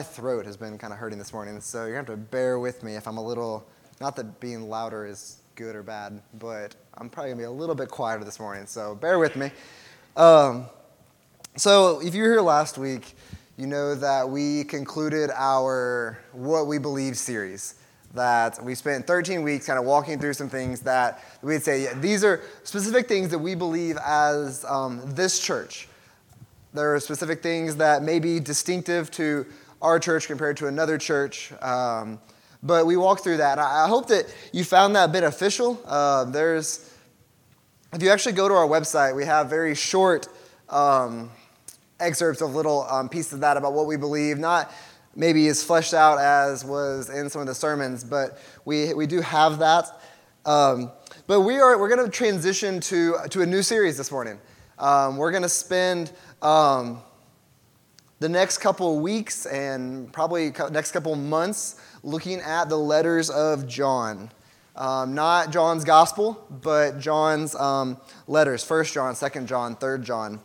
my throat has been kind of hurting this morning, so you're going to have to bear with me if I'm a little, not that being louder is good or bad, but I'm probably going to be a little bit quieter this morning, so bear with me. Um, so, if you were here last week, you know that we concluded our What We Believe series. That we spent 13 weeks kind of walking through some things that we'd say, yeah, these are specific things that we believe as um, this church. There are specific things that may be distinctive to our church compared to another church. Um, but we walked through that. I hope that you found that beneficial. Uh, there's, if you actually go to our website, we have very short um, excerpts of little um, pieces of that about what we believe. Not maybe as fleshed out as was in some of the sermons, but we, we do have that. Um, but we are, we're going to transition to, to a new series this morning. Um, we're going to spend um, the next couple weeks and probably next couple months looking at the letters of John. Um, not John's gospel, but John's um, letters First John, Second John, Third John.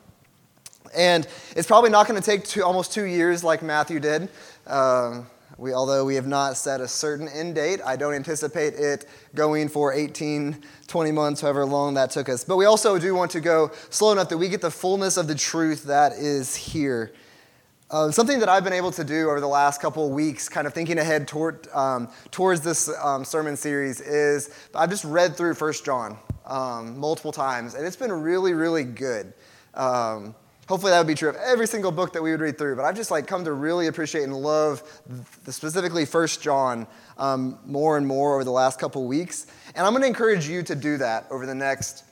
And it's probably not going to take two, almost two years like Matthew did. Um, we, although we have not set a certain end date, I don't anticipate it going for 18, 20 months, however long that took us. But we also do want to go slow enough that we get the fullness of the truth that is here. Uh, something that I've been able to do over the last couple of weeks, kind of thinking ahead toward, um, towards this um, sermon series, is I've just read through First John um, multiple times, and it's been really, really good. Um, Hopefully that would be true of every single book that we would read through. But I've just like come to really appreciate and love the, specifically First John um, more and more over the last couple of weeks. And I'm going to encourage you to do that over the next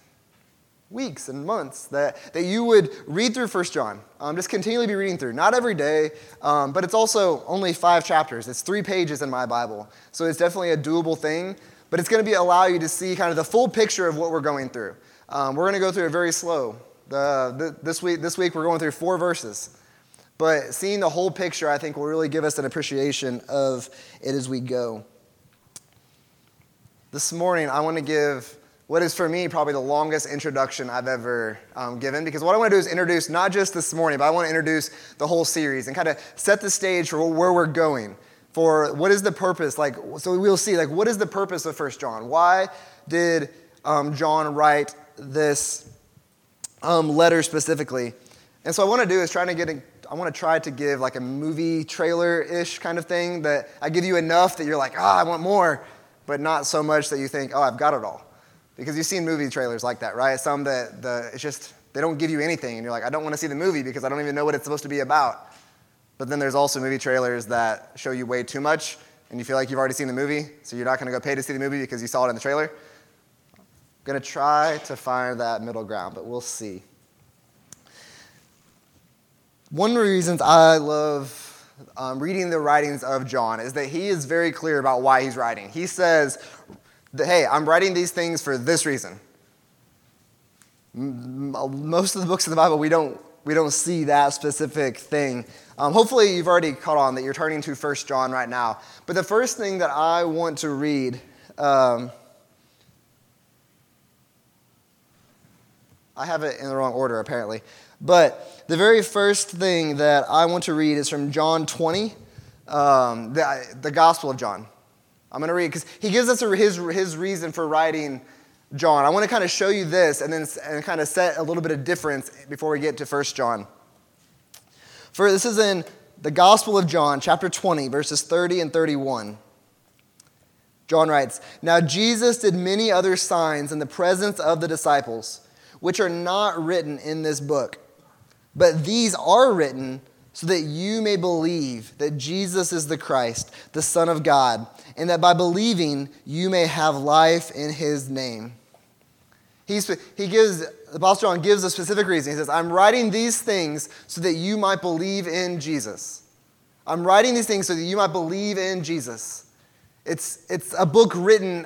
weeks and months. That, that you would read through First John. Um, just continually be reading through. Not every day, um, but it's also only five chapters. It's three pages in my Bible. So it's definitely a doable thing. But it's going to be allow you to see kind of the full picture of what we're going through. Um, we're going to go through it very slow. The, this, week, this week we're going through four verses. But seeing the whole picture, I think, will really give us an appreciation of it as we go. This morning, I want to give what is for me probably the longest introduction I've ever um, given because what I want to do is introduce not just this morning, but I want to introduce the whole series and kind of set the stage for where we're going. For what is the purpose? Like, so we'll see, like, what is the purpose of First John? Why did um, John write this um, letter specifically. And so, I want to do is try to get. A, I want to try to give like a movie trailer-ish kind of thing that I give you enough that you're like, ah, oh, I want more, but not so much that you think, oh, I've got it all. Because you've seen movie trailers like that, right? Some that the, it's just they don't give you anything, and you're like, I don't want to see the movie because I don't even know what it's supposed to be about. But then there's also movie trailers that show you way too much, and you feel like you've already seen the movie, so you're not going to go pay to see the movie because you saw it in the trailer. I'm going to try to find that middle ground, but we'll see. One of the reasons I love um, reading the writings of John is that he is very clear about why he's writing. He says, Hey, I'm writing these things for this reason. Most of the books in the Bible, we don't, we don't see that specific thing. Um, hopefully, you've already caught on that you're turning to First John right now. But the first thing that I want to read. Um, I have it in the wrong order, apparently. But the very first thing that I want to read is from John 20, um, the, the Gospel of John. I'm going to read because he gives us his, his reason for writing John. I want to kind of show you this and then and kind of set a little bit of difference before we get to 1 John. For this is in the Gospel of John, chapter 20, verses 30 and 31. John writes, Now Jesus did many other signs in the presence of the disciples which are not written in this book. But these are written so that you may believe that Jesus is the Christ, the Son of God, and that by believing you may have life in his name. He's, he gives, the Apostle John gives a specific reason. He says, I'm writing these things so that you might believe in Jesus. I'm writing these things so that you might believe in Jesus. It's, it's a book written,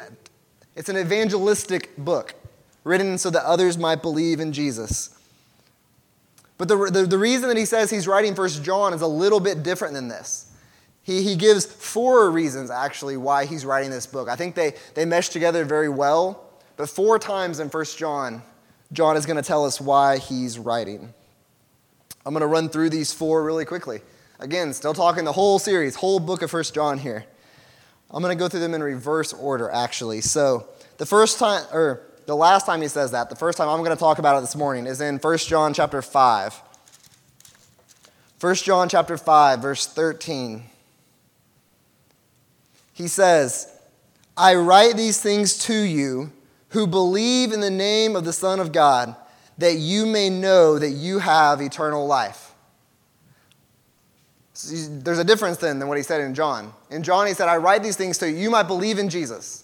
it's an evangelistic book written so that others might believe in Jesus. But the, the, the, reason that he says he's writing First John is a little bit different than this. He, he gives four reasons, actually, why he's writing this book. I think they, they mesh together very well, but four times in First John, John is going to tell us why he's writing. I'm going to run through these four really quickly. Again, still talking the whole series, whole book of First John here. I'm going to go through them in reverse order, actually. So, the first time, or the last time he says that, the first time I'm going to talk about it this morning is in 1 John chapter 5. 1 John chapter 5, verse 13. He says, I write these things to you who believe in the name of the Son of God, that you may know that you have eternal life. There's a difference then than what he said in John. In John, he said, I write these things to you, you might believe in Jesus.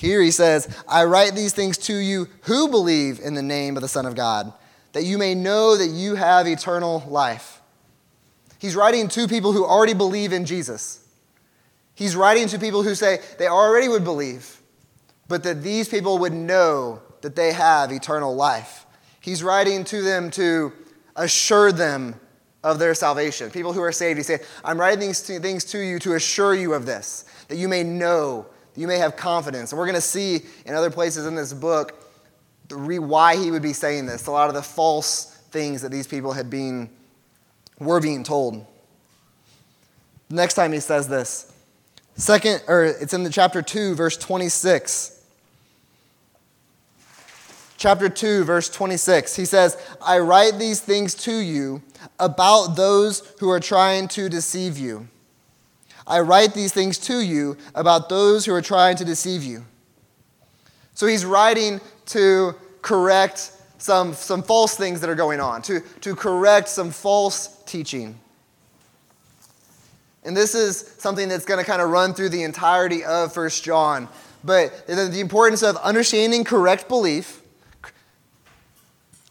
Here he says, I write these things to you who believe in the name of the Son of God, that you may know that you have eternal life. He's writing to people who already believe in Jesus. He's writing to people who say they already would believe, but that these people would know that they have eternal life. He's writing to them to assure them of their salvation. People who are saved, he said, I'm writing these things to you to assure you of this, that you may know, you may have confidence. And we're going to see in other places in this book why he would be saying this, a lot of the false things that these people had been, were being told. Next time he says this, second, or it's in the chapter 2, verse 26 chapter 2, verse 26. He says, I write these things to you about those who are trying to deceive you. I write these things to you about those who are trying to deceive you. So he's writing to correct some, some false things that are going on, to, to correct some false teaching. And this is something that's going to kind of run through the entirety of First John. But the importance of understanding correct belief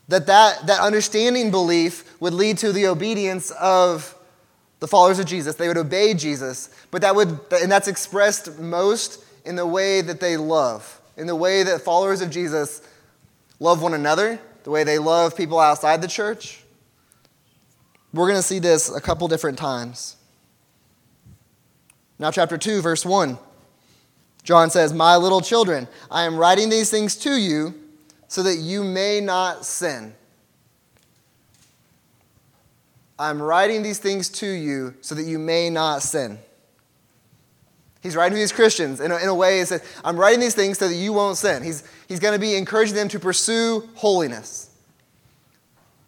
that, that that understanding belief would lead to the obedience of the followers of Jesus. They would obey Jesus, but that would, and that's expressed most in the way that they love, in the way that followers of Jesus love one another, the way they love people outside the church. We're going to see this a couple different times. Now, chapter 2, verse 1. John says, My little children, I am writing these things to you so that you may not sin. I'm writing these things to you so that you may not sin. He's writing to these Christians in a, in a way, he says, I'm writing these things so that you won't sin. He's, he's going to be encouraging them to pursue holiness.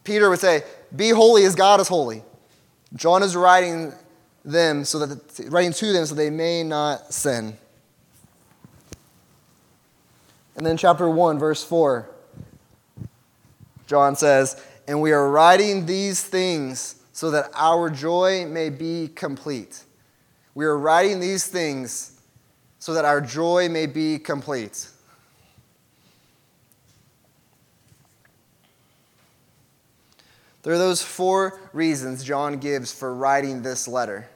Peter would say, Be holy as God is holy. John is writing them so that writing to them so they may not sin. And then chapter 1, verse 4, John says, And we are writing these things so that our joy may be complete. We are writing these things so that our joy may be complete. There are those four reasons John gives for writing this letter.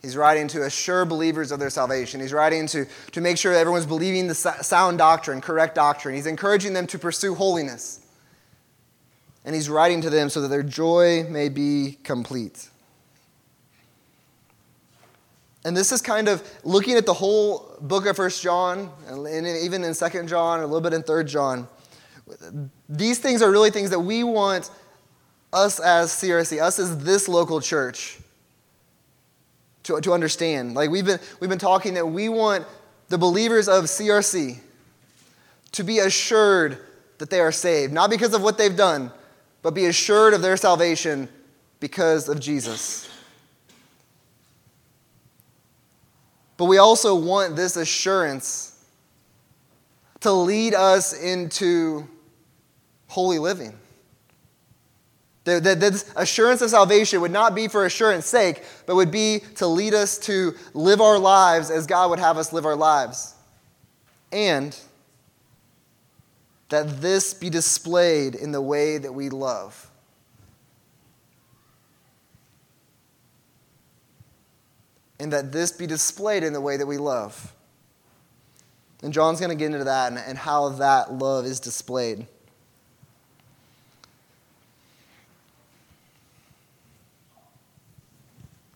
He's writing to assure believers of their salvation. He's writing to, to make sure everyone's believing the sound doctrine, correct doctrine. He's encouraging them to pursue holiness. And he's writing to them so that their joy may be complete. And this is kind of looking at the whole book of First John, and even in Second John, a little bit in Third John. These things are really things that we want us as CRC, us as this local church, to, to understand. Like we've been, we've been talking that we want the believers of CRC to be assured that they are saved, not because of what they've done, but be assured of their salvation because of Jesus. But we also want this assurance to lead us into holy living. The, this assurance of salvation would not be for assurance sake, but would be to lead us to live our lives as God would have us live our lives. And that this be displayed in the way that we love. And that this be displayed in the way that we love. And John's going to get into that and, and how that love is displayed.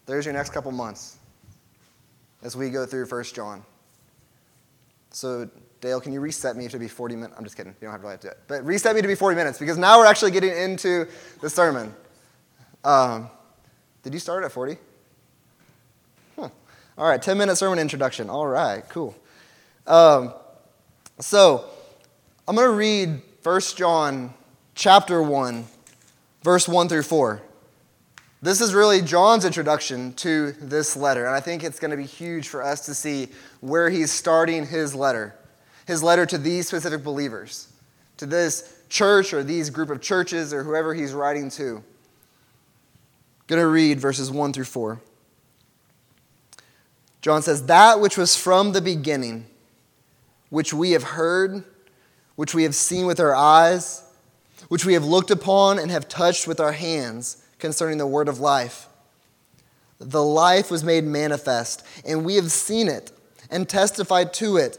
There's your next couple months as we go through 1 John. So Dale, can you reset me to be 40 minutes? I'm just kidding. You don't have to really have to do it. But reset me to be 40 minutes because now we're actually getting into the sermon. Um, did you start at 40? Huh. All right, 10 minute sermon introduction. All right, cool. Um, so I'm going to read 1 John chapter 1, verse 1 through 4. This is really John's introduction to this letter, and I think it's going to be huge for us to see where he's starting his letter. His letter to these specific believers, to this church or these group of churches or whoever he's writing to. I'm going to read verses 1 through 4. John says, That which was from the beginning, which we have heard, which we have seen with our eyes, which we have looked upon and have touched with our hands concerning the word of life. The life was made manifest, and we have seen it and testified to it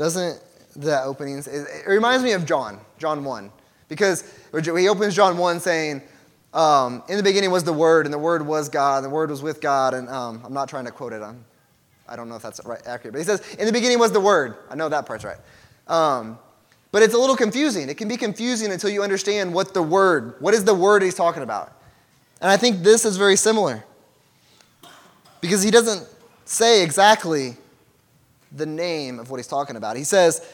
Doesn't the openings, it reminds me of John, John 1, because he opens John 1 saying, um, In the beginning was the Word, and the Word was God, and the Word was with God. And um, I'm not trying to quote it. I'm, I don't know if that's right, accurate, but he says, In the beginning was the Word. I know that part's right. Um, but it's a little confusing. It can be confusing until you understand what the word, what is the word he's talking about. And I think this is very similar. Because he doesn't say exactly the name of what he's talking about. He says,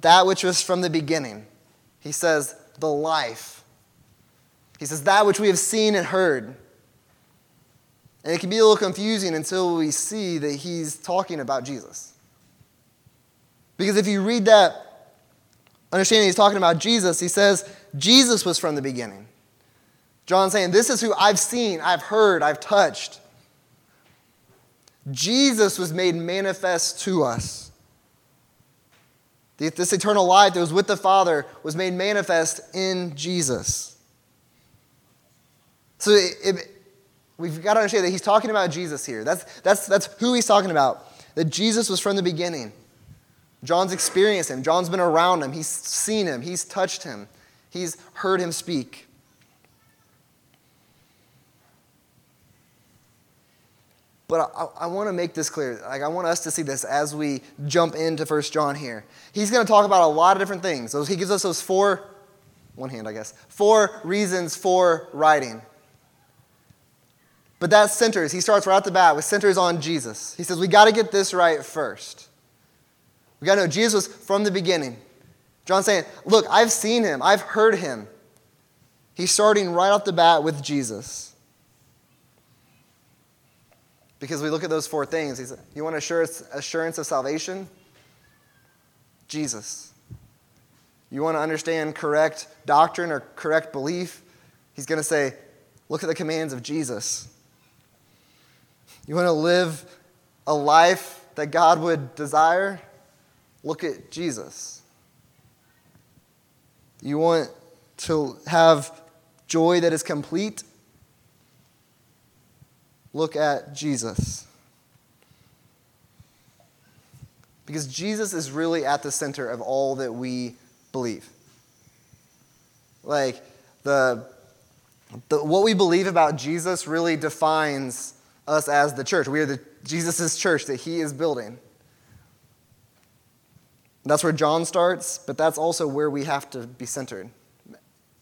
that which was from the beginning. He says, the life. He says, that which we have seen and heard. And it can be a little confusing until we see that he's talking about Jesus. Because if you read that understanding he's talking about Jesus, he says, Jesus was from the beginning. John saying, This is who I've seen, I've heard, I've touched. Jesus was made manifest to us. This eternal life that was with the Father was made manifest in Jesus. So it, it, we've got to understand that he's talking about Jesus here. That's, that's, that's who he's talking about. That Jesus was from the beginning. John's experienced him. John's been around him. He's seen him. He's touched him. He's heard him speak. But I, I want to make this clear. Like I want us to see this as we jump into First John here. He's going to talk about a lot of different things. So he gives us those four, one hand, I guess, four reasons for writing. But that centers, he starts right at the bat with centers on Jesus. He says, we got to get this right first. We got to know Jesus from the beginning. John's saying, Look, I've seen him, I've heard him. He's starting right off the bat with Jesus. Because we look at those four things. He's, you want assurance, assurance of salvation? Jesus. You want to understand correct doctrine or correct belief? He's going to say, Look at the commands of Jesus. You want to live a life that God would desire? Look at Jesus. You want to have joy that is complete? Look at Jesus. Because Jesus is really at the center of all that we believe. Like, the, the, what we believe about Jesus really defines us as the church. We are the Jesus' church that he is building. That's where John starts, but that's also where we have to be centered.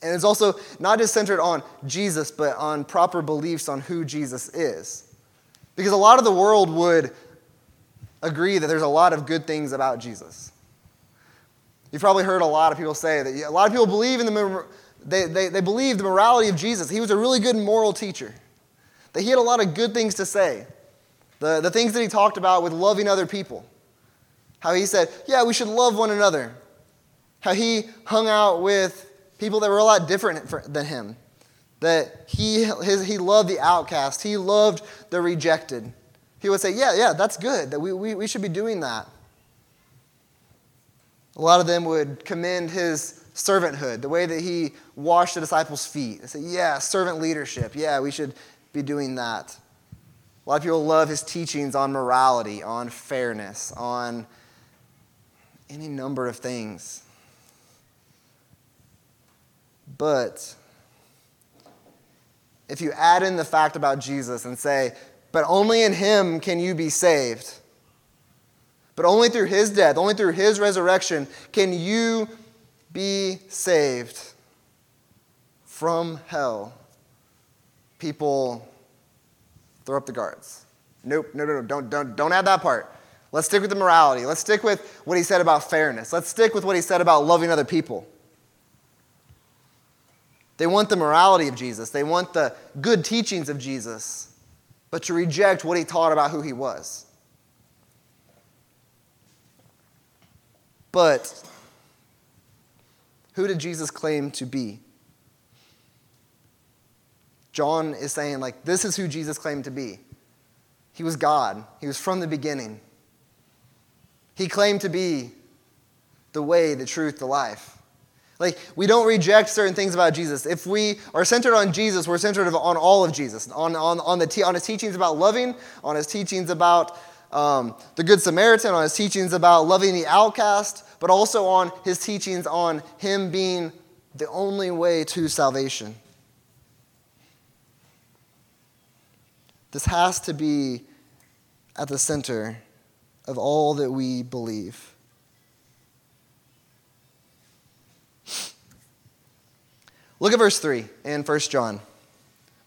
And it's also not just centered on Jesus, but on proper beliefs on who Jesus is. Because a lot of the world would agree that there's a lot of good things about Jesus. You've probably heard a lot of people say that a lot of people believe in the, they, they, they believe the morality of Jesus. He was a really good moral teacher, that he had a lot of good things to say. The, the things that he talked about with loving other people. How he said, yeah, we should love one another. How he hung out with people that were a lot different than him. That he, his, he loved the outcast, he loved the rejected. He would say, yeah, yeah, that's good, that we, we, we should be doing that. A lot of them would commend his servanthood, the way that he washed the disciples' feet. They say, yeah, servant leadership. Yeah, we should be doing that. A lot of people love his teachings on morality, on fairness, on any number of things. But if you add in the fact about Jesus and say, but only in him can you be saved, but only through his death, only through his resurrection can you be saved from hell. People throw up the guards. Nope, no, no, no, don't, don't, don't add that part. Let's stick with the morality. Let's stick with what he said about fairness. Let's stick with what he said about loving other people. They want the morality of Jesus, they want the good teachings of Jesus, but to reject what he taught about who he was. But who did Jesus claim to be? John is saying, like, this is who Jesus claimed to be. He was God, he was from the beginning. He claimed to be the way, the truth, the life. Like, we don't reject certain things about Jesus. If we are centered on Jesus, we're centered on all of Jesus, on, on, on, the on his teachings about loving, on his teachings about um, the Good Samaritan, on his teachings about loving the outcast, but also on his teachings on him being the only way to salvation. This has to be at the center of all that we believe. Look at verse 3 in 1 John.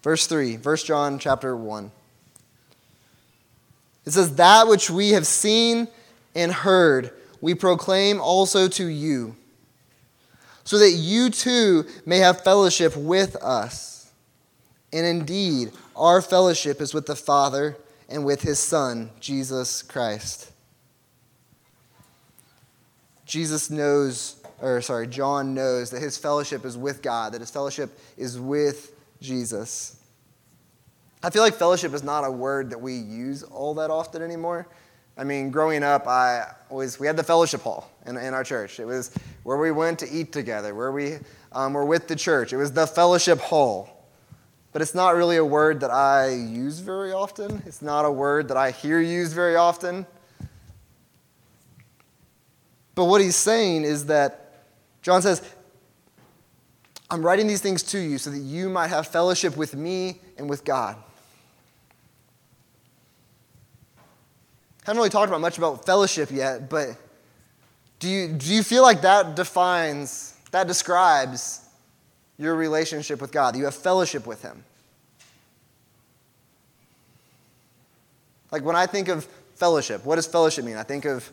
Verse 3, 1 John chapter 1. It says, That which we have seen and heard, we proclaim also to you, so that you too may have fellowship with us. And indeed, our fellowship is with the Father and with his Son, Jesus Christ. Jesus knows, or sorry, John knows that his fellowship is with God, that his fellowship is with Jesus. I feel like fellowship is not a word that we use all that often anymore. I mean, growing up, I always we had the fellowship hall in, in our church. It was where we went to eat together, where we um, were with the church. It was the fellowship hall but it's not really a word that I use very often. It's not a word that I hear used very often. But what he's saying is that John says, I'm writing these things to you so that you might have fellowship with me and with God. haven't really talked about much about fellowship yet, but do you, do you feel like that defines, that describes your relationship with God, you have fellowship with Him. Like when I think of fellowship, what does fellowship mean? I think of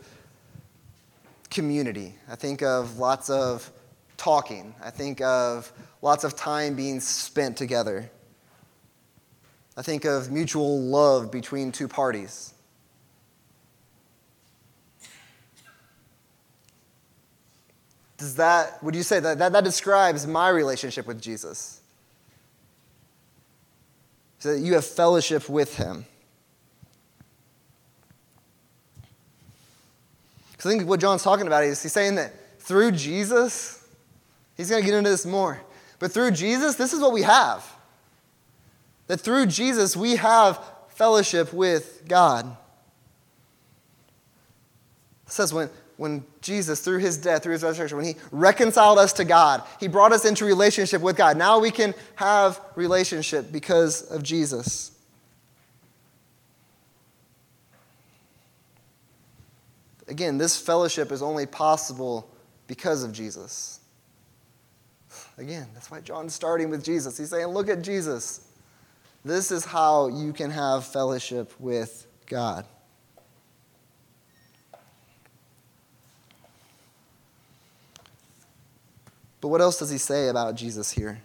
community. I think of lots of talking. I think of lots of time being spent together. I think of mutual love between two parties. Does that, would you say that, that that describes my relationship with Jesus? So that you have fellowship with him. Because I think what John's talking about is he's saying that through Jesus, he's going to get into this more. But through Jesus, this is what we have. That through Jesus, we have fellowship with God. It says when, when Jesus, through his death, through his resurrection, when he reconciled us to God, he brought us into relationship with God. Now we can have relationship because of Jesus. Again, this fellowship is only possible because of Jesus. Again, that's why John's starting with Jesus. He's saying, Look at Jesus. This is how you can have fellowship with God. But what else does he say about Jesus here?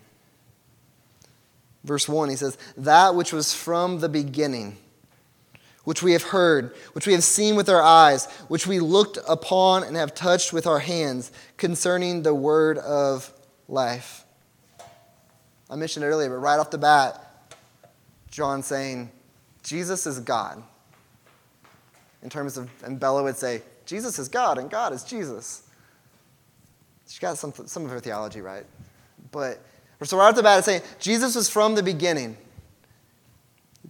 Verse 1, he says, That which was from the beginning, which we have heard, which we have seen with our eyes, which we looked upon and have touched with our hands, concerning the word of life. I mentioned it earlier, but right off the bat, John saying, Jesus is God. In terms of, and Bella would say, Jesus is God and God is Jesus. She got some, some of her theology right. But so right off the bat, it's saying Jesus was from the beginning.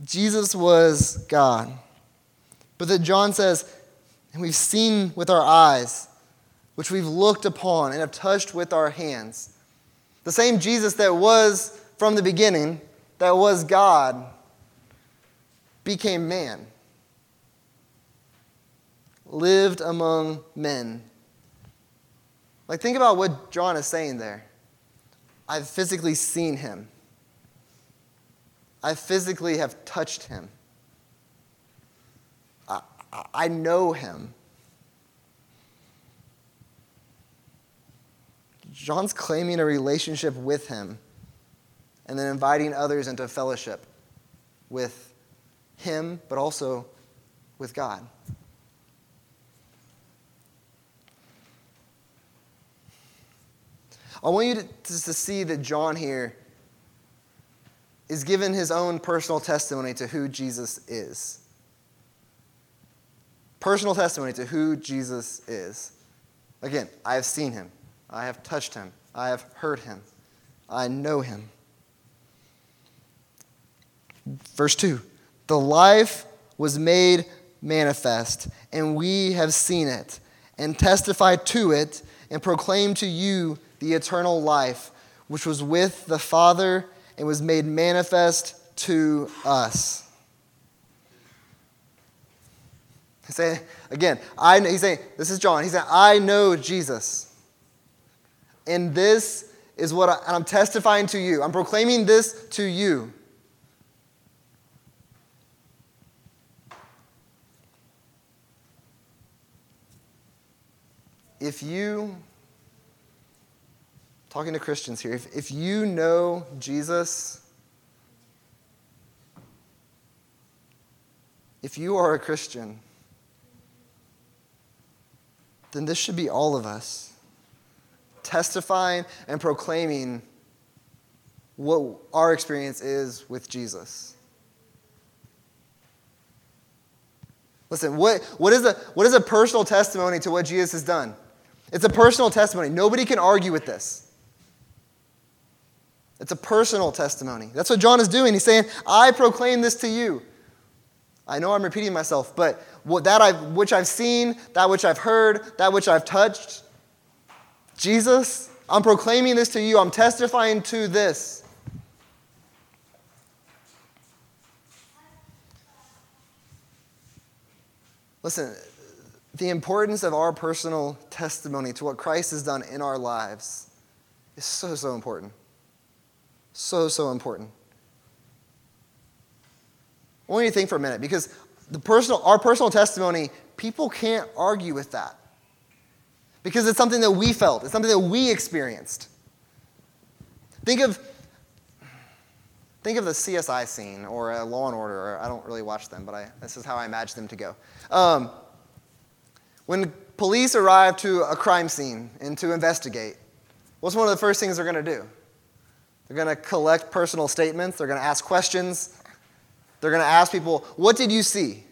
Jesus was God. But then John says, and we've seen with our eyes, which we've looked upon and have touched with our hands. The same Jesus that was from the beginning, that was God, became man, lived among men. Like, think about what John is saying there. I've physically seen him. I physically have touched him. I, know him. John's claiming a relationship with him and then inviting others into fellowship with him, but also with God. I want you to, to, see that John here is given his own personal testimony to who Jesus is. Personal testimony to who Jesus is. Again, I have seen him, I have touched him, I have heard him, I know him. Verse 2 The life was made manifest, and we have seen it, and testified to it, and proclaimed to you the eternal life, which was with the Father and was made manifest to us. He's saying, again, I, he's saying, this is John. He's saying, I know Jesus. And this is what I, I'm testifying to you. I'm proclaiming this to you. If you talking to Christians here, if, if you know Jesus, if you are a Christian, then this should be all of us testifying and proclaiming what our experience is with Jesus. Listen, what, what, is a, what is a personal testimony to what Jesus has done? It's a personal testimony. Nobody can argue with this. It's a personal testimony. That's what John is doing. He's saying, I proclaim this to you. I know I'm repeating myself, but that I've, which I've seen, that which I've heard, that which I've touched, Jesus, I'm proclaiming this to you. I'm testifying to this. Listen, the importance of our personal testimony to what Christ has done in our lives is so, so important. So, so important. I want you to think for a minute because the personal, our personal testimony, people can't argue with that. Because it's something that we felt, it's something that we experienced. Think of, think of the CSI scene or a Law and Order, or I don't really watch them, but I, this is how I imagine them to go. Um, when police arrive to a crime scene and to investigate, what's one of the first things they're going to do? They're going to collect personal statements. They're going to ask questions. They're going to ask people, What did you see?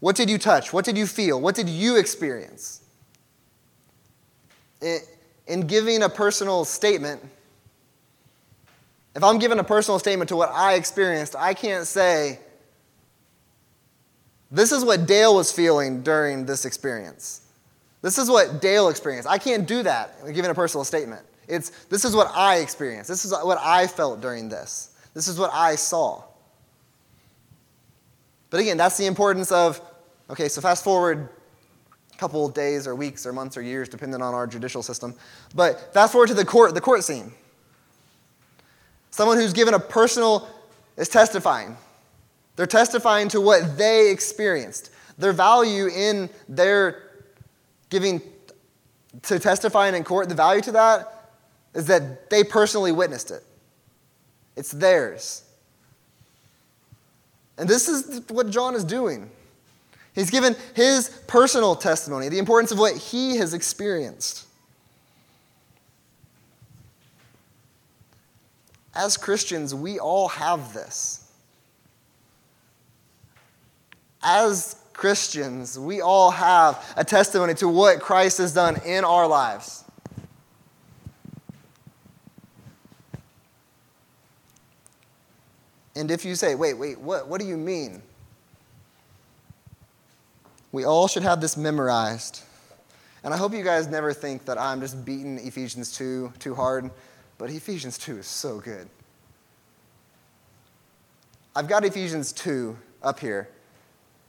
What did you touch? What did you feel? What did you experience? In giving a personal statement, if I'm giving a personal statement to what I experienced, I can't say, This is what Dale was feeling during this experience. This is what Dale experienced. I can't do that giving a personal statement. It's this is what I experienced. This is what I felt during this. This is what I saw. But again, that's the importance of okay, so fast forward a couple days or weeks or months or years, depending on our judicial system. But fast forward to the court, the court scene. Someone who's given a personal is testifying. They're testifying to what they experienced. Their value in their giving to testifying in court, the value to that is that they personally witnessed it. It's theirs. And this is what John is doing. He's given his personal testimony, the importance of what he has experienced. As Christians, we all have this. As Christians, we all have a testimony to what Christ has done in our lives. And if you say, wait, wait, what, what do you mean? We all should have this memorized. And I hope you guys never think that I'm just beating Ephesians 2 too hard, but Ephesians 2 is so good. I've got Ephesians 2 up here,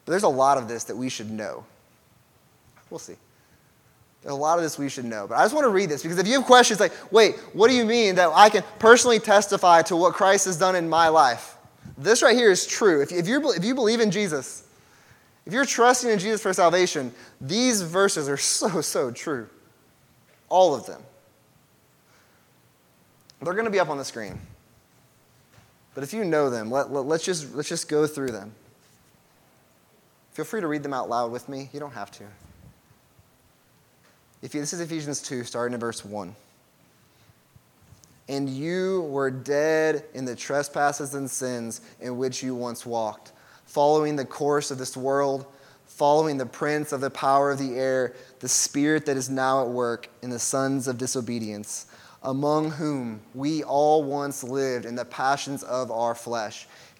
but there's a lot of this that we should know. We'll see. A lot of this we should know. But I just want to read this because if you have questions like, wait, what do you mean that I can personally testify to what Christ has done in my life? This right here is true. If, if, you if you believe in Jesus, if you're trusting in Jesus for salvation, these verses are so, so true. All of them. They're going to be up on the screen. But if you know them, let, let, let's, just, let's just go through them. Feel free to read them out loud with me. You don't have to. This is Ephesians 2, starting in verse 1. And you were dead in the trespasses and sins in which you once walked, following the course of this world, following the prince of the power of the air, the spirit that is now at work in the sons of disobedience, among whom we all once lived in the passions of our flesh,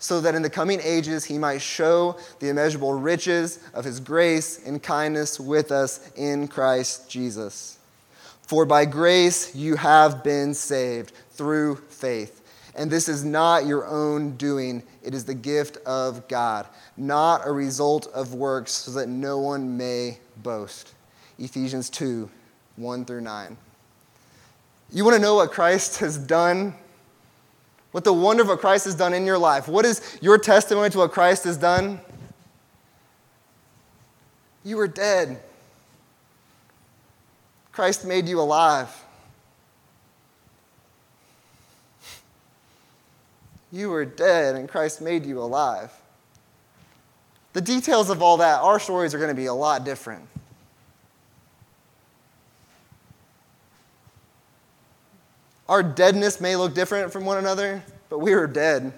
so that in the coming ages He might show the immeasurable riches of His grace and kindness with us in Christ Jesus. For by grace you have been saved through faith. And this is not your own doing, it is the gift of God, not a result of works, so that no one may boast. Ephesians 2 1 through 9. You want to know what Christ has done? What the wonder of what Christ has done in your life? What is your testimony to what Christ has done? You were dead Christ made you alive. You were dead, and Christ made you alive. The details of all that, our stories are going to be a lot different. Our deadness may look different from one another, but we were dead.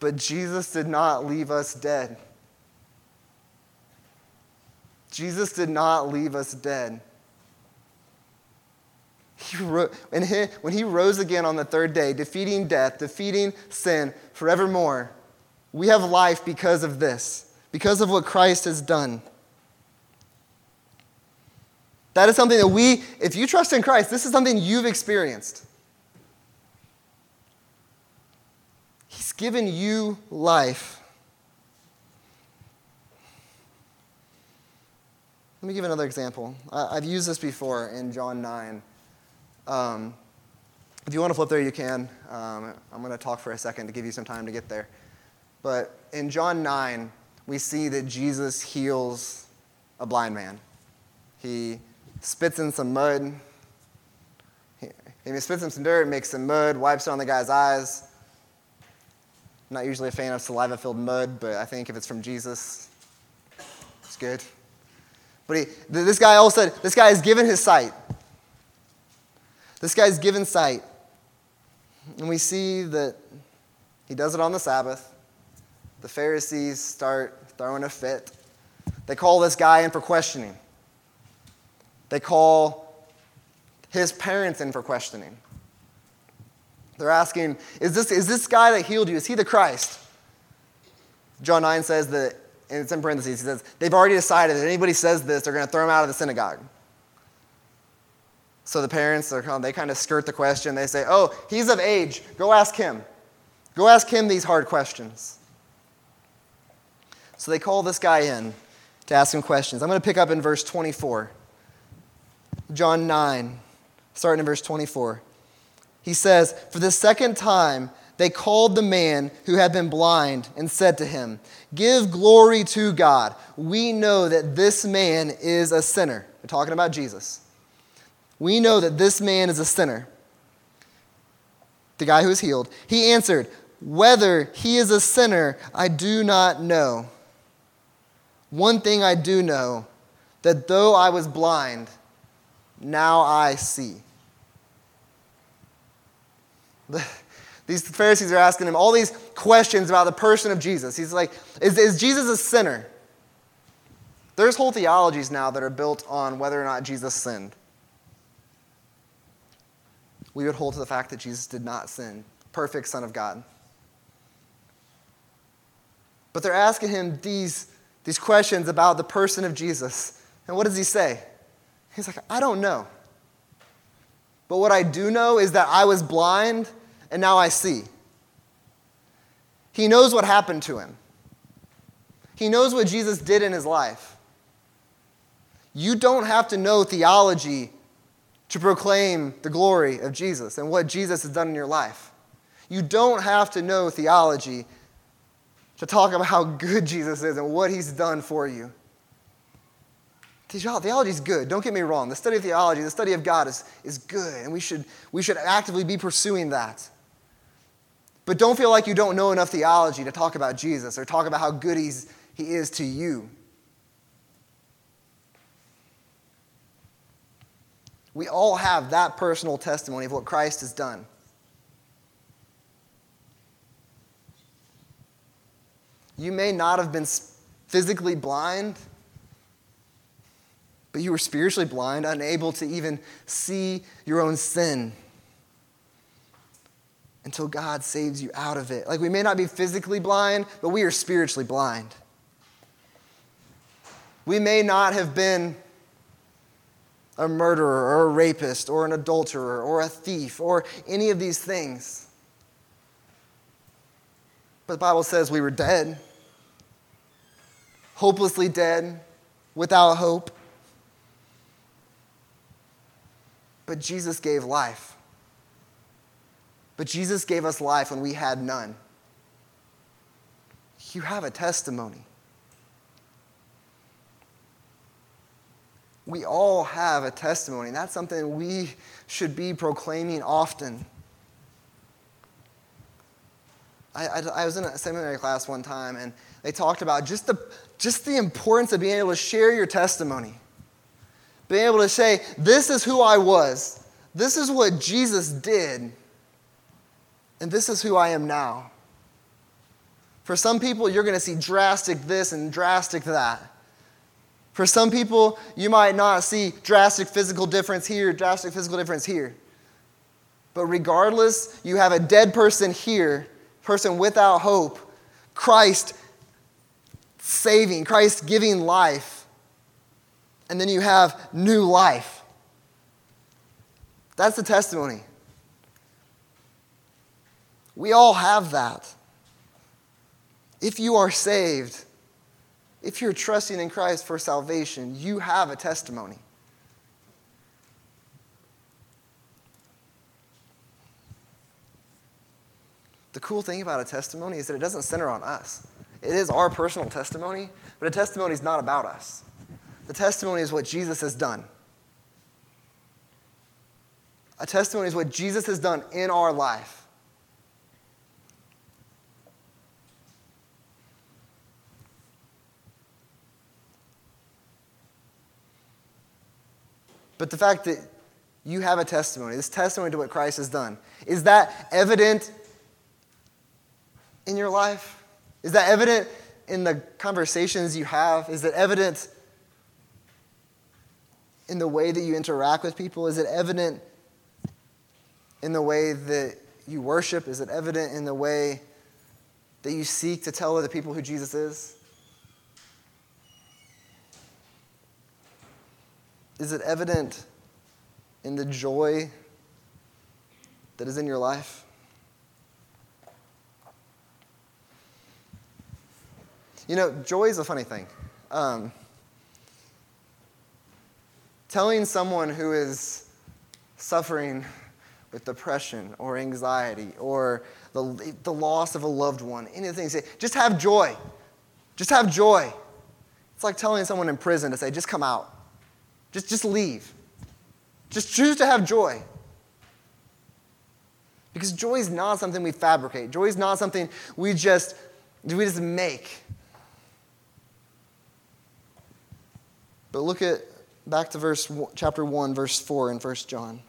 But Jesus did not leave us dead. Jesus did not leave us dead. He ro- when, he, when he rose again on the third day, defeating death, defeating sin forevermore, we have life because of this, because of what Christ has done. That is something that we, if you trust in Christ, this is something you've experienced. He's given you life. Let me give another example. I've used this before in John 9. Um, if you want to flip there, you can. Um, I'm going to talk for a second to give you some time to get there. But in John 9, we see that Jesus heals a blind man. He spits in some mud. He, he spits in some dirt, makes some mud, wipes it on the guy's eyes. I'm not usually a fan of saliva filled mud, but I think if it's from Jesus, it's good. But he, this guy all said, this guy is given his sight. This guy's given sight. And we see that he does it on the Sabbath. The Pharisees start throwing a fit. They call this guy in for questioning. They call his parents in for questioning. They're asking, is this, is this guy that healed you, is he the Christ? John 9 says that and it's in parentheses, he says, they've already decided that anybody says this, they're going to throw him out of the synagogue. So the parents, are, they kind of skirt the question. They say, oh, he's of age. Go ask him. Go ask him these hard questions. So they call this guy in to ask him questions. I'm going to pick up in verse 24. John 9, starting in verse 24. He says, For the second time, they called the man who had been blind and said to him, Give glory to God. We know that this man is a sinner. We're talking about Jesus. We know that this man is a sinner. the guy who was healed, he answered, Whether he is a sinner, I do not know. One thing I do know that though I was blind, now I see. These Pharisees are asking him all these questions about the person of Jesus. He's like, Is, is Jesus a sinner? There's whole theologies now that are built on whether or not Jesus sinned. We would hold to the fact that Jesus did not sin, perfect Son of God. But they're asking him these, these questions about the person of Jesus. And what does he say? He's like, I don't know. But what I do know is that I was blind and now I see. He knows what happened to him, he knows what Jesus did in his life. You don't have to know theology to proclaim the glory of Jesus and what Jesus has done in your life. You don't have to know theology to talk about how good Jesus is and what he's done for you. Theology is good. Don't get me wrong. The study of theology, the study of God is, is good, and we should, we should actively be pursuing that. But don't feel like you don't know enough theology to talk about Jesus or talk about how good he's, he is to you. We all have that personal testimony of what Christ has done. You may not have been physically blind, but you were spiritually blind, unable to even see your own sin until God saves you out of it. Like we may not be physically blind, but we are spiritually blind. We may not have been a murderer or a rapist or an adulterer or a thief or any of these things. But the Bible says we were dead, hopelessly dead, without hope. But Jesus gave life. But Jesus gave us life when we had none. You have a testimony. We all have a testimony, and that's something we should be proclaiming often. I, I, I, was in a seminary class one time, and they talked about just the, just the importance of being able to share your testimony. Being able to say, This is who I was, this is what Jesus did, and this is who I am now. For some people, you're going to see drastic this and drastic that. For some people, you might not see drastic physical difference here, drastic physical difference here. But regardless, you have a dead person here, person without hope, Christ saving, Christ giving life. And then you have new life. That's the testimony. We all have that. If you are saved, if you're trusting in Christ for salvation, you have a testimony. The cool thing about a testimony is that it doesn't center on us. It is our personal testimony, but a testimony is not about us. The testimony is what Jesus has done. A testimony is what Jesus has done in our life. But the fact that you have a testimony, this testimony to what Christ has done, is that evident in your life? Is that evident in the conversations you have? Is it evident in the way that you interact with people? Is it evident in the way that you worship? Is it evident in the way that you seek to tell other people who Jesus is? Is it evident in the joy that is in your life? You know, joy is a funny thing. Um, telling someone who is suffering with depression or anxiety or the, the loss of a loved one, anything, say, just have joy. Just have joy. It's like telling someone in prison to say, just come out. Just, just leave. Just choose to have joy. Because joy is not something we fabricate. Joy is not something we just we just make. But look at back to verse chapter 1 verse 4 in 1 John.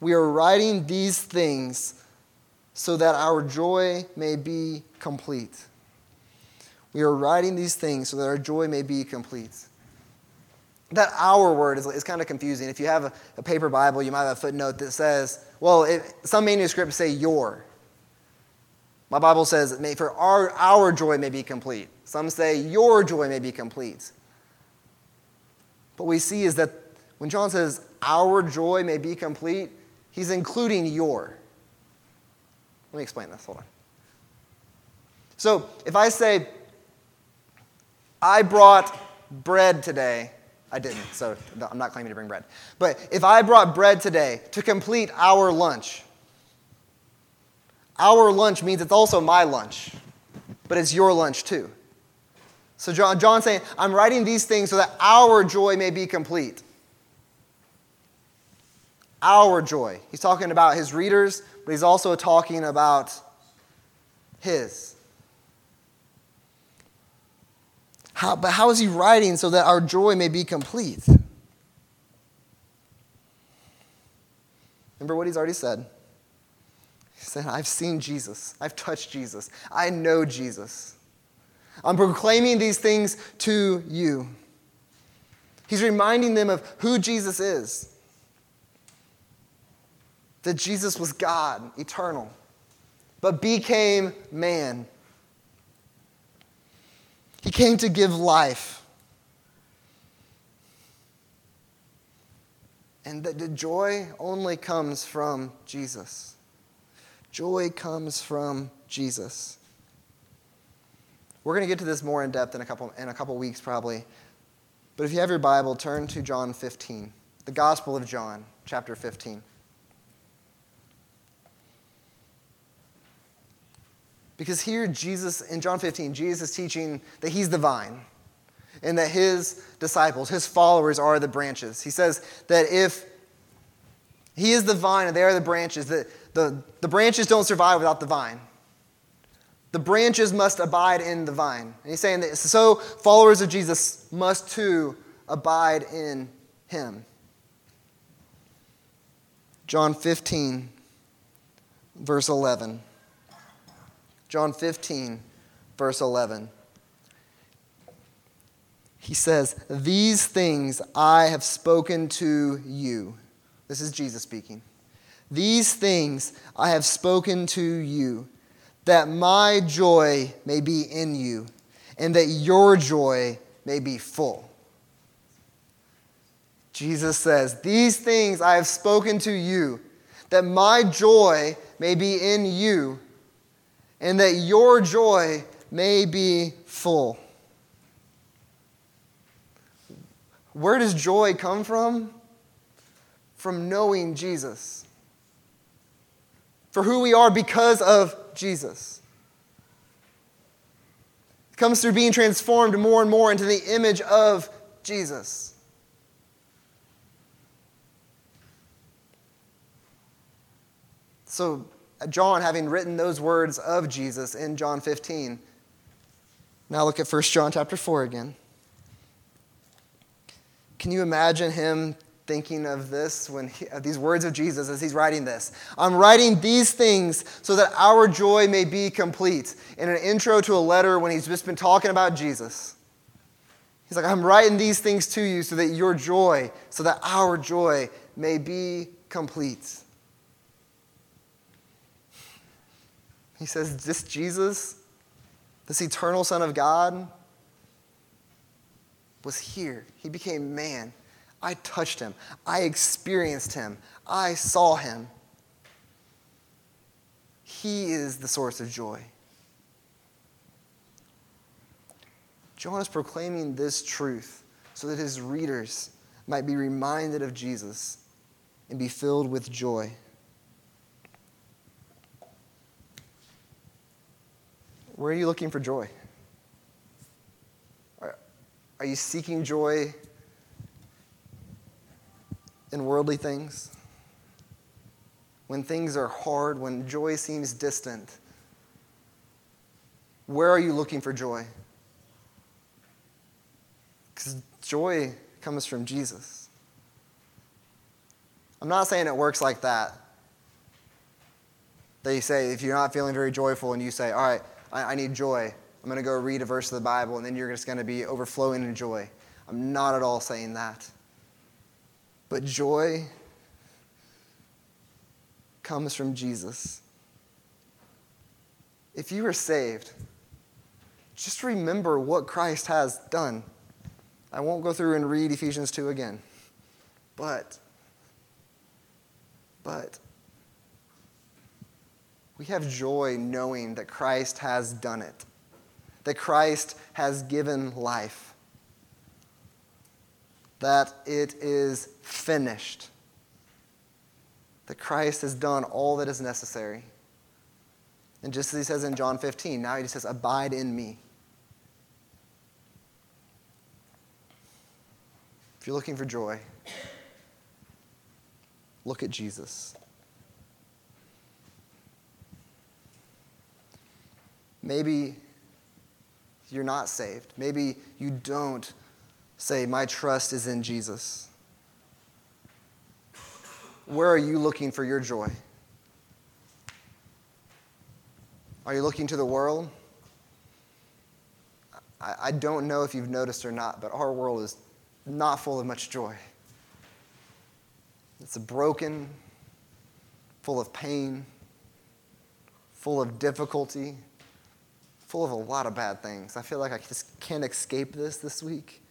We are writing these things so that our joy may be complete. We are writing these things so that our joy may be complete. That our word is, is kind of confusing. If you have a, a paper Bible, you might have a footnote that says, well, it, some manuscripts say your. My Bible says, for our, our joy may be complete. Some say your joy may be complete. What we see is that when John says our joy may be complete, he's including your. Let me explain this. Hold on. So if I say, I brought bread today, I didn't, so I'm not claiming to bring bread. But if I brought bread today to complete our lunch, our lunch means it's also my lunch, but it's your lunch too. So John, John's saying, I'm writing these things so that our joy may be complete. Our joy. He's talking about his readers, but he's also talking about his. How, but how is he writing so that our joy may be complete? Remember what he's already said. He said, I've seen Jesus. I've touched Jesus. I know Jesus. I'm proclaiming these things to you. He's reminding them of who Jesus is that Jesus was God, eternal, but became man. He came to give life. And that the joy only comes from Jesus. Joy comes from Jesus. We're going to get to this more in depth in a couple, in a couple weeks, probably. But if you have your Bible, turn to John 15, the Gospel of John, chapter 15. Because here, Jesus, in John 15, Jesus is teaching that he's the vine and that his disciples, his followers, are the branches. He says that if he is the vine and they are the branches, that the, the branches don't survive without the vine. The branches must abide in the vine. And he's saying that so followers of Jesus must too abide in him. John 15, verse 11. John 15, verse 11. He says, These things I have spoken to you. This is Jesus speaking. These things I have spoken to you that my joy may be in you, and that your joy may be full. Jesus says, These things I have spoken to you, that my joy may be in you, and that your joy may be full. Where does joy come from? From knowing Jesus. For who we are because of Jesus. It comes through being transformed more and more into the image of Jesus. So, uh, John, having written those words of Jesus in John 15, now look at 1 John chapter 4 again. Can you imagine him thinking of this when he, of these words of Jesus as he's writing this. I'm writing these things so that our joy may be complete. In an intro to a letter when he's just been talking about Jesus. He's like, I'm writing these things to you so that your joy, so that our joy may be complete. He says, This Jesus, this eternal Son of God, was here. He became man. I touched him. I experienced him. I saw him. He is the source of joy. John is proclaiming this truth so that his readers might be reminded of Jesus and be filled with joy. Where are you looking for joy? Are, you seeking joy in worldly things? when things are hard, when joy seems distant, where are you looking for joy? Because joy comes from Jesus. I'm not saying it works like that. They say if you're not feeling very joyful and you say, All right, I, I need joy, I'm going to go read a verse of the Bible, and then you're just going to be overflowing in joy. I'm not at all saying that. But joy comes from Jesus. If you are saved, just remember what Christ has done. I won't go through and read Ephesians 2 again. But, but, we have joy knowing that Christ has done it, that Christ has given life, that it is finished, that Christ has done all that is necessary. And just as he says in John 15, now he just says, Abide in me. If you're looking for joy, look at Jesus. Maybe you're not saved. Maybe you don't say, My trust is in Jesus. Where are you looking for your joy? Are you looking to the world? I, I don't know if you've noticed or not, but our world is not full of much joy. It's a broken, full of pain, full of difficulty, full of a lot of bad things. I feel like I just can't escape this this week.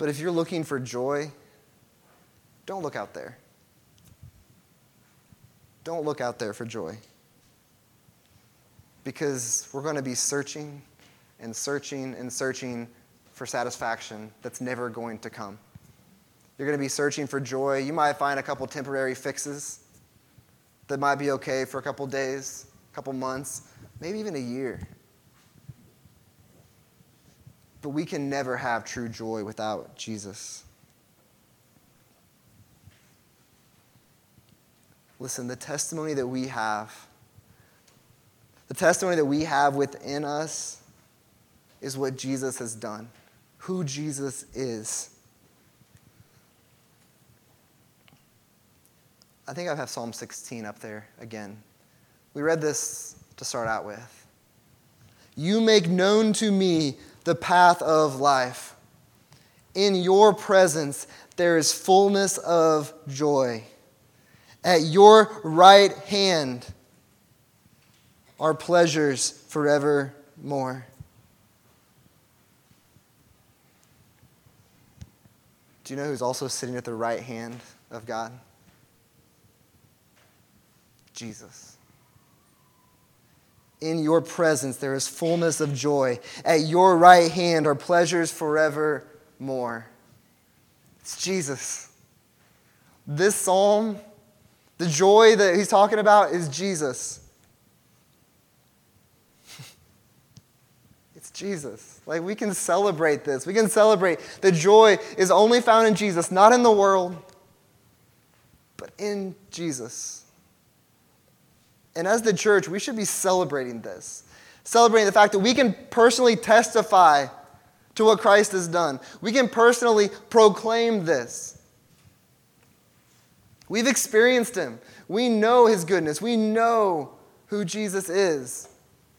But if you're looking for joy, don't look out there. Don't look out there for joy. Because we're going to be searching and searching and searching for satisfaction that's never going to come. You're going to be searching for joy. You might find a couple temporary fixes that might be okay for a couple days, a couple months, maybe even a year. But we can never have true joy without Jesus. Listen, the testimony that we have, the testimony that we have within us is what Jesus has done, who Jesus is. I think I have Psalm 16 up there again. We read this to start out with. You make known to me the path of life. In your presence, there is fullness of joy. At your right hand are pleasures forevermore. Do you know who's also sitting at the right hand of God? Jesus. In your presence there is fullness of joy. At your right hand are pleasures forevermore. It's Jesus. This psalm, the joy that he's talking about is Jesus. it's Jesus. Like we can celebrate this. We can celebrate the joy is only found in Jesus, not in the world, but in Jesus. And as the church, we should be celebrating this. Celebrating the fact that we can personally testify to what Christ has done. We can personally proclaim this. We've experienced him. We know his goodness. We know who Jesus is.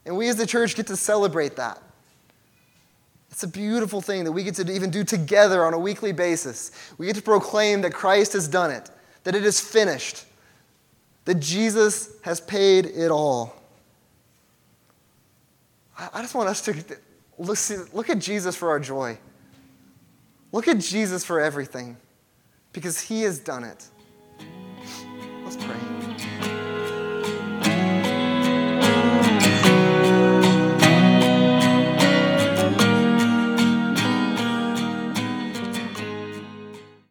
And we as the church get to celebrate that. It's a beautiful thing that we get to even do together on a weekly basis. We get to proclaim that Christ has done it, that it is finished that Jesus has paid it all. I just want us to look, at Jesus for our joy. Look at Jesus for everything because he has done it. Let's pray.